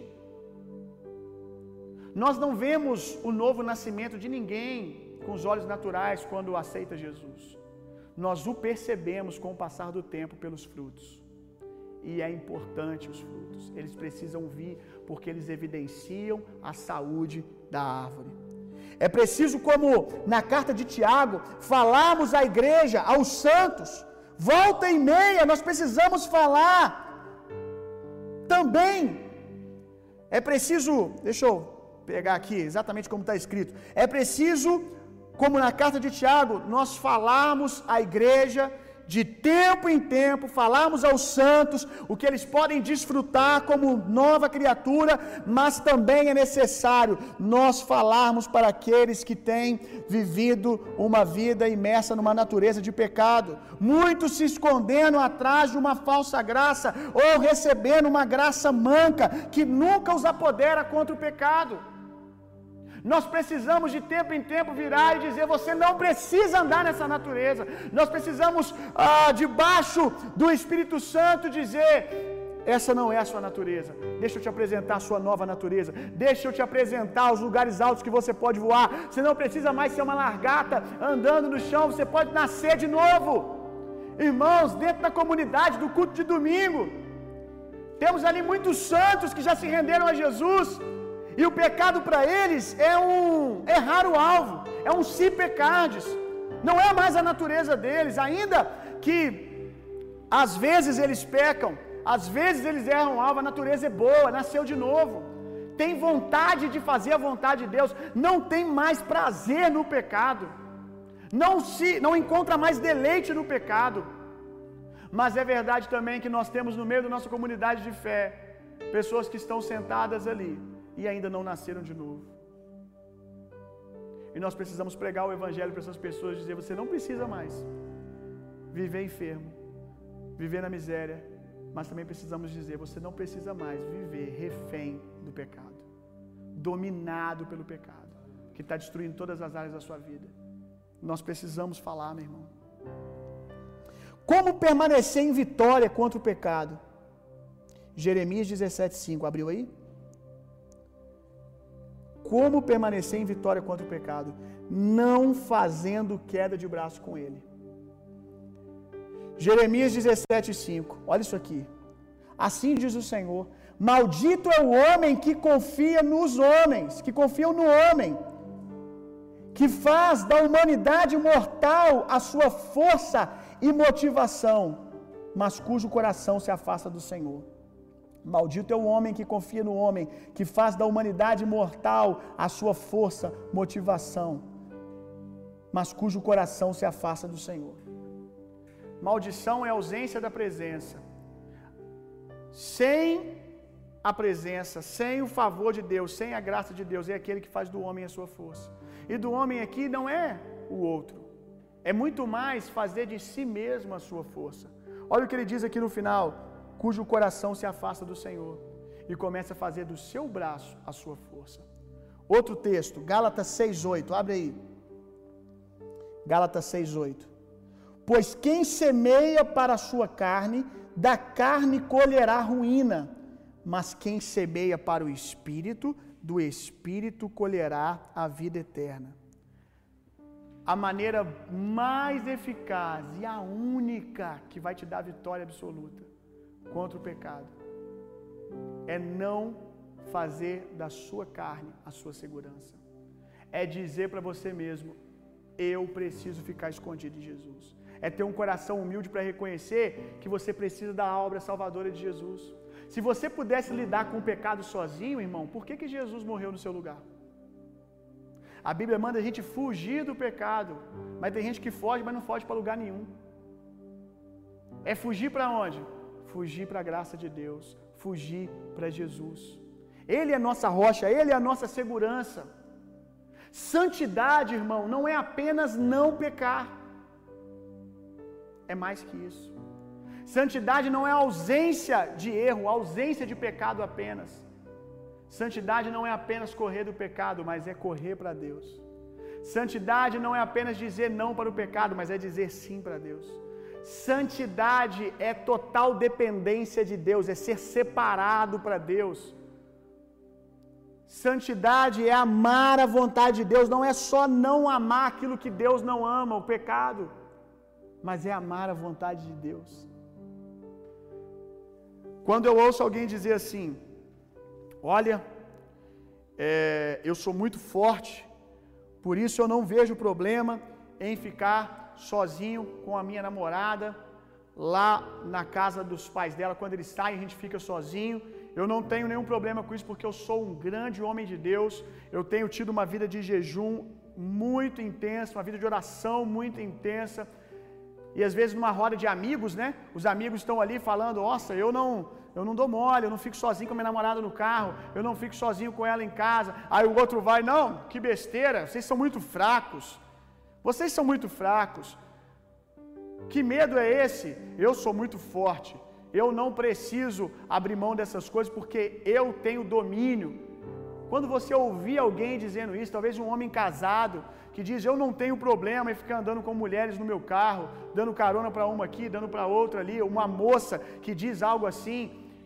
Nós não vemos o novo nascimento de ninguém com os olhos naturais quando aceita Jesus. Nós o percebemos com o passar do tempo pelos frutos. E é importante os frutos. Eles precisam vir porque eles evidenciam a saúde da árvore. É preciso, como na carta de Tiago, falarmos à igreja, aos santos, volta e meia, nós precisamos falar também. É preciso, deixa eu pegar aqui exatamente como está escrito. É preciso, como na carta de Tiago, nós falarmos à igreja de tempo em tempo, falarmos aos santos o que eles podem desfrutar como nova criatura, mas também é necessário nós falarmos para aqueles que têm vivido uma vida imersa numa natureza de pecado, muitos se escondendo atrás de uma falsa graça ou recebendo uma graça manca que nunca os apodera contra o pecado. Nós precisamos de tempo em tempo virar e dizer: você não precisa andar nessa natureza. Nós precisamos, ah, debaixo do Espírito Santo, dizer: essa não é a sua natureza. Deixa eu te apresentar a sua nova natureza. Deixa eu te apresentar os lugares altos que você pode voar. Você não precisa mais ser uma largata andando no chão. Você pode nascer de novo. Irmãos, dentro da comunidade do culto de domingo, temos ali muitos santos que já se renderam a Jesus. E o pecado para eles é um errar o alvo, é um se pecardes. Não é mais a natureza deles, ainda que às vezes eles pecam, às vezes eles erram o alvo, a natureza é boa, nasceu de novo. Tem vontade de fazer a vontade de Deus, não tem mais prazer no pecado. Não se não encontra mais deleite no pecado. Mas é verdade também que nós temos no meio da nossa comunidade de fé pessoas que estão sentadas ali e ainda não nasceram de novo. E nós precisamos pregar o Evangelho para essas pessoas, dizer: você não precisa mais viver enfermo, viver na miséria, mas também precisamos dizer: você não precisa mais viver refém do pecado, dominado pelo pecado, que está destruindo todas as áreas da sua vida. Nós precisamos falar, meu irmão. Como permanecer em vitória contra o pecado? Jeremias 17,5. Abriu aí? Como permanecer em vitória contra o pecado? Não fazendo queda de braço com ele. Jeremias 17,5. Olha isso aqui. Assim diz o Senhor: Maldito é o homem que confia nos homens, que confiam no homem, que faz da humanidade mortal a sua força e motivação, mas cujo coração se afasta do Senhor. Maldito é o homem que confia no homem, que faz da humanidade mortal a sua força, motivação, mas cujo coração se afasta do Senhor. Maldição é ausência da presença. Sem a presença, sem o favor de Deus, sem a graça de Deus, é aquele que faz do homem a sua força. E do homem aqui não é o outro, é muito mais fazer de si mesmo a sua força. Olha o que ele diz aqui no final: cujo coração se afasta do Senhor e começa a fazer do seu braço a sua força. Outro texto, Gálatas 6:8, abre aí. Gálatas 6:8. Pois quem semeia para a sua carne, da carne colherá ruína, mas quem semeia para o espírito, do espírito colherá a vida eterna. A maneira mais eficaz e a única que vai te dar vitória absoluta contra o pecado é não fazer da sua carne a sua segurança. É dizer para você mesmo: eu preciso ficar escondido em Jesus. É ter um coração humilde para reconhecer que você precisa da obra salvadora de Jesus. Se você pudesse lidar com o pecado sozinho, irmão, por que, que Jesus morreu no seu lugar? A Bíblia manda a gente fugir do pecado, mas tem gente que foge, mas não foge para lugar nenhum. É fugir para onde? Fugir para a graça de Deus, fugir para Jesus. Ele é a nossa rocha, ele é a nossa segurança. Santidade, irmão, não é apenas não pecar. É mais que isso. Santidade não é ausência de erro, ausência de pecado apenas. Santidade não é apenas correr do pecado, mas é correr para Deus. Santidade não é apenas dizer não para o pecado, mas é dizer sim para Deus. Santidade é total dependência de Deus, é ser separado para Deus. Santidade é amar a vontade de Deus, não é só não amar aquilo que Deus não ama, o pecado. mas é amar a vontade de Deus. Quando eu ouço alguém dizer assim: Olha, é, eu sou muito forte, por isso eu não vejo problema em ficar sozinho com a minha namorada lá na casa dos pais dela. Quando eles saem, a gente fica sozinho. Eu não tenho nenhum problema com isso porque eu sou um grande homem de Deus. Eu tenho tido uma vida de jejum muito intensa, uma vida de oração muito intensa. E às vezes numa roda de amigos, né? Os amigos estão ali falando: "Nossa, eu não, eu não dou mole, eu não fico sozinho com a minha namorada no carro, eu não fico sozinho com ela em casa". Aí o outro vai: "Não, que besteira, vocês são muito fracos. Vocês são muito fracos. Que medo é esse? Eu sou muito forte. Eu não preciso abrir mão dessas coisas porque eu tenho domínio. Quando você ouvir alguém dizendo isso, talvez um homem casado que diz eu não tenho problema em ficar andando com mulheres no meu carro, dando carona para uma aqui, dando para outra ali, uma moça que diz algo assim,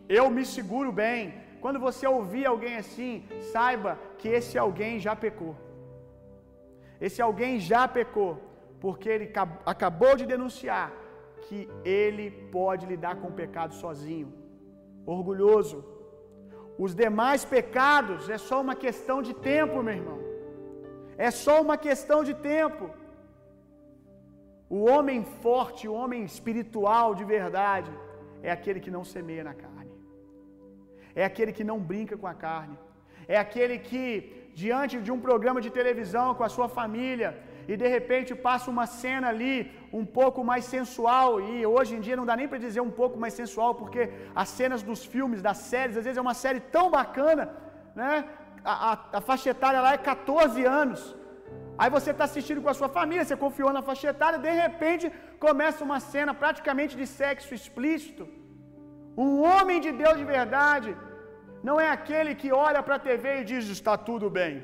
eu me seguro bem. Quando você ouvir alguém assim, saiba que esse alguém já pecou. Esse alguém já pecou, porque ele acabou de denunciar que ele pode lidar com o pecado sozinho. Orgulhoso. Os demais pecados é só uma questão de tempo, meu irmão. É só uma questão de tempo. O homem forte, o homem espiritual de verdade, é aquele que não semeia na carne. É aquele que não brinca com a carne. É aquele que, diante de um programa de televisão com a sua família, e de repente passa uma cena ali um pouco mais sensual, e hoje em dia não dá nem para dizer um pouco mais sensual, porque as cenas dos filmes, das séries, às vezes é uma série tão bacana, né? A, a, a faixa etária lá é 14 anos. Aí você está assistindo com a sua família, você confiou na faixa etária, de repente começa uma cena praticamente de sexo explícito. Um homem de Deus de verdade não é aquele que olha para a TV e diz está tudo bem.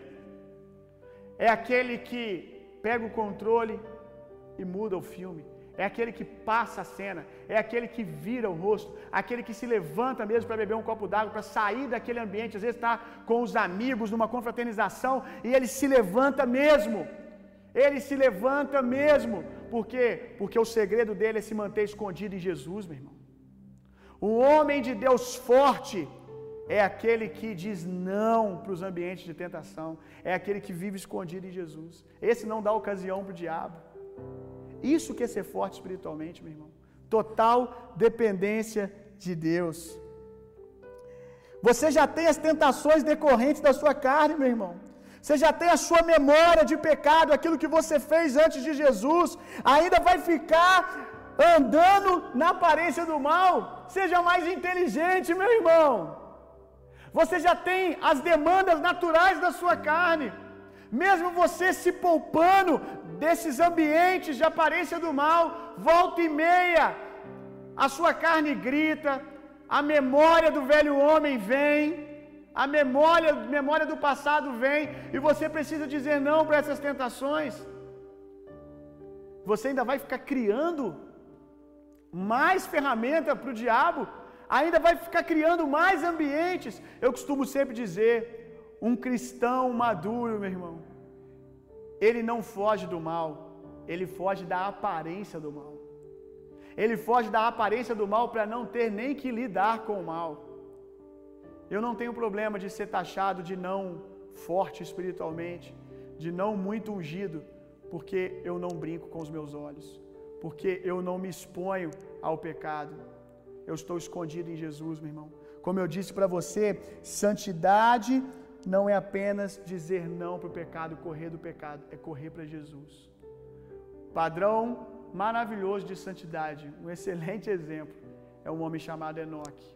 É aquele que pega o controle e muda o filme. É aquele que passa a cena, é aquele que vira o rosto, aquele que se levanta mesmo para beber um copo d'água, para sair daquele ambiente. Às vezes está com os amigos numa confraternização e ele se levanta mesmo. Ele se levanta mesmo. Por quê? Porque o segredo dele é se manter escondido em Jesus, meu irmão. O homem de Deus forte é aquele que diz não para os ambientes de tentação, é aquele que vive escondido em Jesus. Esse não dá ocasião para o diabo. Isso que é ser forte espiritualmente, meu irmão. Total dependência de Deus. Você já tem as tentações decorrentes da sua carne, meu irmão. Você já tem a sua memória de pecado, aquilo que você fez antes de Jesus, ainda vai ficar andando na aparência do mal. Seja mais inteligente, meu irmão. Você já tem as demandas naturais da sua carne. Mesmo você se poupando desses ambientes de aparência do mal, volta e meia, a sua carne grita, a memória do velho homem vem, a memória, memória do passado vem, e você precisa dizer não para essas tentações. Você ainda vai ficar criando mais ferramenta para o diabo, ainda vai ficar criando mais ambientes. Eu costumo sempre dizer: um cristão maduro, meu irmão, ele não foge do mal, ele foge da aparência do mal. Ele foge da aparência do mal para não ter nem que lidar com o mal. Eu não tenho problema de ser taxado de não forte espiritualmente, de não muito ungido, porque eu não brinco com os meus olhos, porque eu não me exponho ao pecado. Eu estou escondido em Jesus, meu irmão. Como eu disse para você, santidade não é apenas dizer não para o pecado, correr do pecado, é correr para Jesus. Padrão maravilhoso de santidade, um excelente exemplo, é um homem chamado Enoque.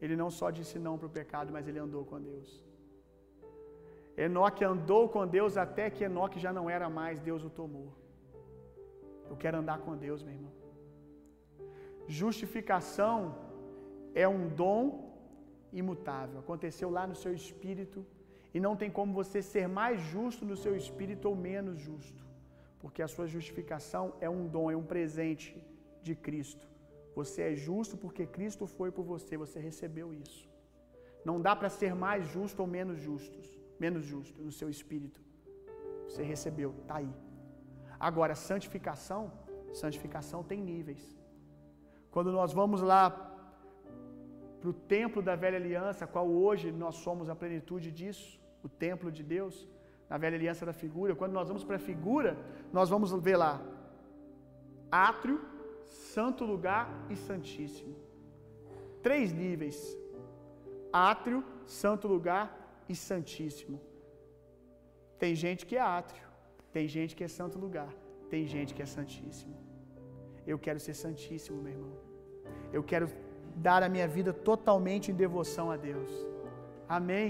Ele não só disse não para o pecado, mas ele andou com Deus. Enoque andou com Deus até que Enoque já não era mais, Deus o tomou. Eu quero andar com Deus, meu irmão. Justificação é um dom imutável. Aconteceu lá no seu espírito e não tem como você ser mais justo no seu espírito ou menos justo, porque a sua justificação é um dom, é um presente de Cristo. Você é justo porque Cristo foi por você, você recebeu isso. Não dá para ser mais justo ou menos justos, menos justo no seu espírito. Você recebeu, tá aí. Agora, santificação, Santificação tem níveis. Quando nós vamos lá para o templo da velha aliança, qual hoje nós somos a plenitude disso, o templo de Deus, na velha aliança da figura, quando nós vamos para a figura, nós vamos ver lá átrio, santo lugar e santíssimo. Três níveis: átrio, santo lugar e santíssimo. Tem gente que é átrio, tem gente que é santo lugar, tem gente que é santíssimo. Eu quero ser santíssimo, meu irmão. Eu quero dar a minha vida totalmente em devoção a Deus. Amém.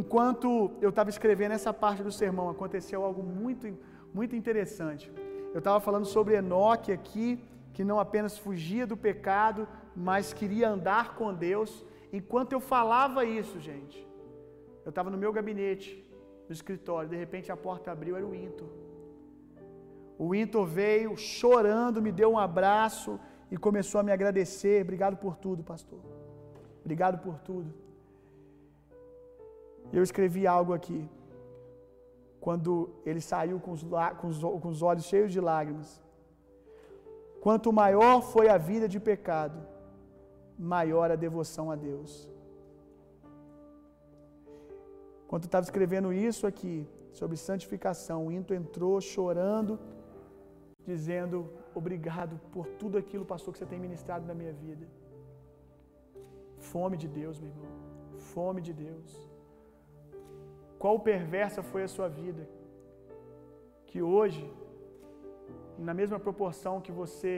Enquanto eu estava escrevendo essa parte do sermão, aconteceu algo muito, muito interessante. Eu estava falando sobre Enoque aqui, que não apenas fugia do pecado, mas queria andar com Deus. Enquanto eu falava isso, gente, eu estava no meu gabinete, no escritório, de repente a porta abriu, era o Intor. O Intor veio chorando, me deu um abraço e começou a me agradecer. Obrigado por tudo, pastor. Obrigado por tudo. Eu escrevi algo aqui. Quando ele saiu com os, com os, com os olhos cheios de lágrimas. Quanto maior foi a vida de pecado, maior a devoção a Deus. Quando estava escrevendo isso aqui, sobre santificação, o Into entrou chorando, dizendo: Obrigado por tudo aquilo, pastor, que você tem ministrado na minha vida. Fome de Deus, meu irmão. Fome de Deus. Qual perversa foi a sua vida? Que hoje, na mesma proporção que você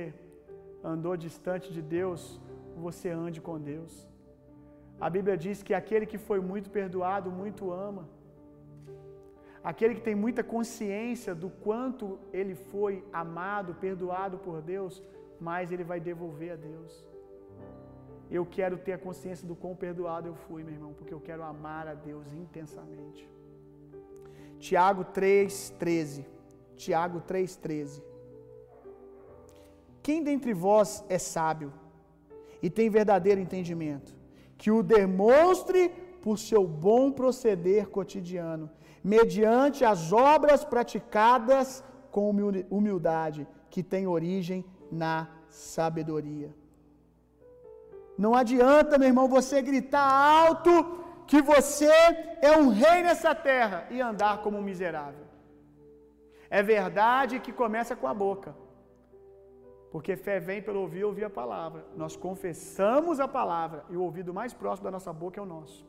andou distante de Deus, você ande com Deus. A Bíblia diz que aquele que foi muito perdoado, muito ama. Aquele que tem muita consciência do quanto ele foi amado, perdoado por Deus, mais ele vai devolver a Deus. Eu quero ter a consciência do quão perdoado eu fui, meu irmão, porque eu quero amar a Deus intensamente. Tiago 3,13. Tiago 3,13. Quem dentre vós é sábio e tem verdadeiro entendimento, que o demonstre por seu bom proceder cotidiano, mediante as obras praticadas com humildade, que tem origem na sabedoria. Não adianta, meu irmão, você gritar alto que você é um rei nessa terra e andar como um miserável. É verdade que começa com a boca. Porque fé vem pelo ouvir ouvir a palavra. Nós confessamos a palavra e o ouvido mais próximo da nossa boca é o nosso.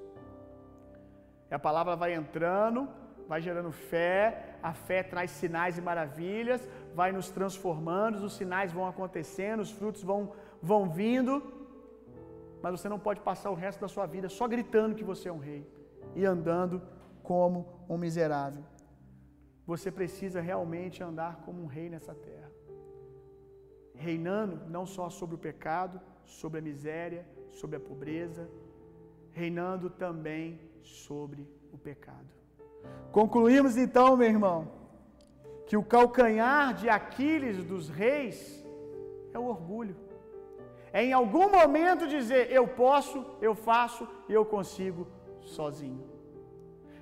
E a palavra vai entrando, vai gerando fé, a fé traz sinais e maravilhas, vai nos transformando, os sinais vão acontecendo, os frutos vão, vão vindo, mas você não pode passar o resto da sua vida só gritando que você é um rei e andando como um miserável. Você precisa realmente andar como um rei nessa terra, reinando não só sobre o pecado, sobre a miséria, sobre a pobreza, reinando também sobre o pecado. Concluímos então, meu irmão, que o calcanhar de Aquiles dos reis é o orgulho. É em algum momento dizer eu posso, eu faço eu consigo sozinho.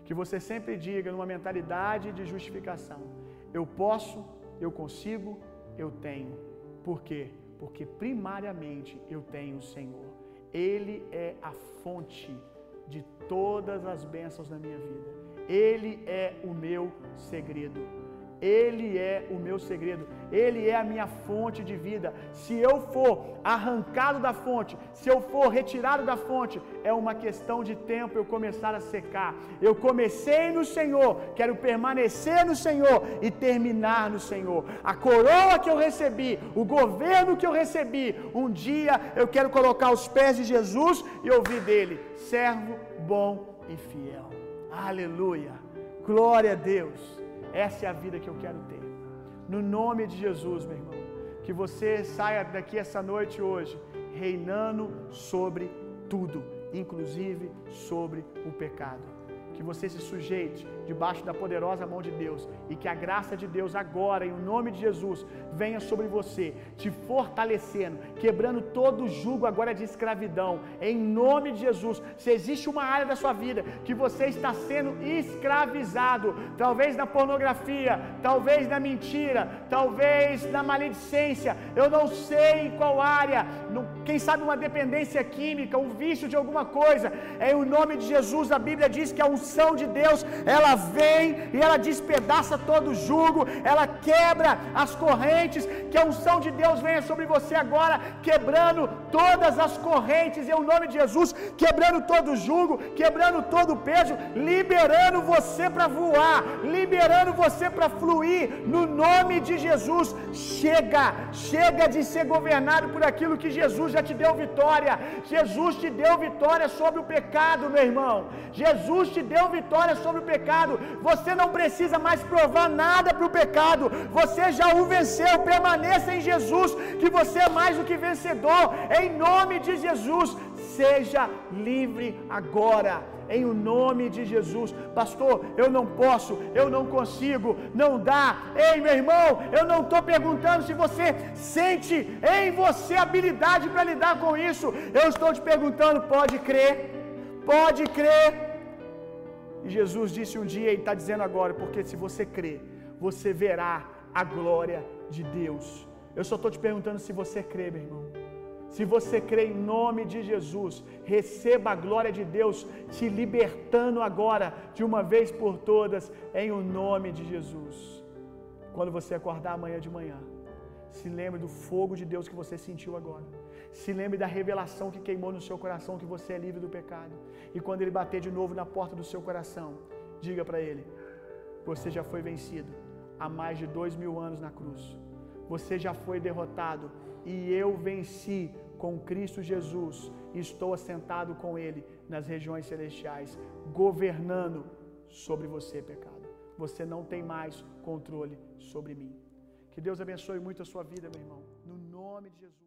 Que você sempre diga numa mentalidade de justificação: eu posso, eu consigo, eu tenho. Por quê? Porque primariamente eu tenho o Senhor. Ele é a fonte de todas as bênçãos na minha vida. Ele é o meu segredo. Ele é o meu segredo, Ele é a minha fonte de vida. Se eu for arrancado da fonte, se eu for retirado da fonte, é uma questão de tempo eu começar a secar. Eu comecei no Senhor, quero permanecer no Senhor e terminar no Senhor. A coroa que eu recebi, o governo que eu recebi, um dia eu quero colocar os pés de Jesus e ouvir dele: servo bom e fiel. Aleluia. Glória a Deus. Essa é a vida que eu quero ter. No nome de Jesus, meu irmão. Que você saia daqui essa noite hoje, reinando sobre tudo, inclusive sobre o pecado. que você se sujeite debaixo da poderosa mão de Deus e que a graça de Deus agora, em nome de Jesus, venha sobre você, te fortalecendo, quebrando todo o jugo agora de escravidão, em nome de Jesus. Se existe uma área da sua vida que você está sendo escravizado, talvez na pornografia, talvez na mentira, talvez na maledicência, eu não sei em qual área, quem sabe uma dependência química, um vício de alguma coisa, em nome de Jesus, a Bíblia diz que a unção de Deus, ela vem e ela despedaça todo o jugo, ela quebra as correntes, que a unção de Deus venha sobre você agora, quebrando todas as correntes, em nome de Jesus, quebrando todo o jugo, quebrando todo o peso, liberando você para voar, liberando você para fluir, no nome de Jesus. Chega, chega de ser governado por aquilo que Jesus já te deu vitória. Jesus te deu vitória sobre o pecado, meu irmão. Jesus te deu vitória sobre o pecado. Você não precisa mais provar nada para o pecado. Você já o venceu. Permaneça em Jesus, que você é mais do que vencedor. Em nome de Jesus, seja livre agora em o nome de Jesus. Pastor, eu não posso, eu não consigo, não dá. Ei, meu irmão, eu não estou perguntando se você sente em você habilidade para lidar com isso. Eu estou te perguntando, pode crer, pode crer. E Jesus disse um dia e está dizendo agora, porque se você crer, você verá a glória de Deus. Eu só estou te perguntando se você crê, meu irmão. Se você crê em nome de Jesus, receba a glória de Deus te libertando agora, de uma vez por todas, em o nome de Jesus. Quando você acordar amanhã de manhã, se lembre do fogo de Deus que você sentiu agora. Se lembre da revelação que queimou no seu coração que você é livre do pecado. E quando ele bater de novo na porta do seu coração, diga para ele: Você já foi vencido há mais de dois mil anos na cruz. Você já foi derrotado e eu venci com Cristo Jesus e estou assentado com Ele nas regiões celestiais, governando sobre você, pecado. Você não tem mais controle sobre mim. Que Deus abençoe muito a sua vida, meu irmão. No nome de Jesus.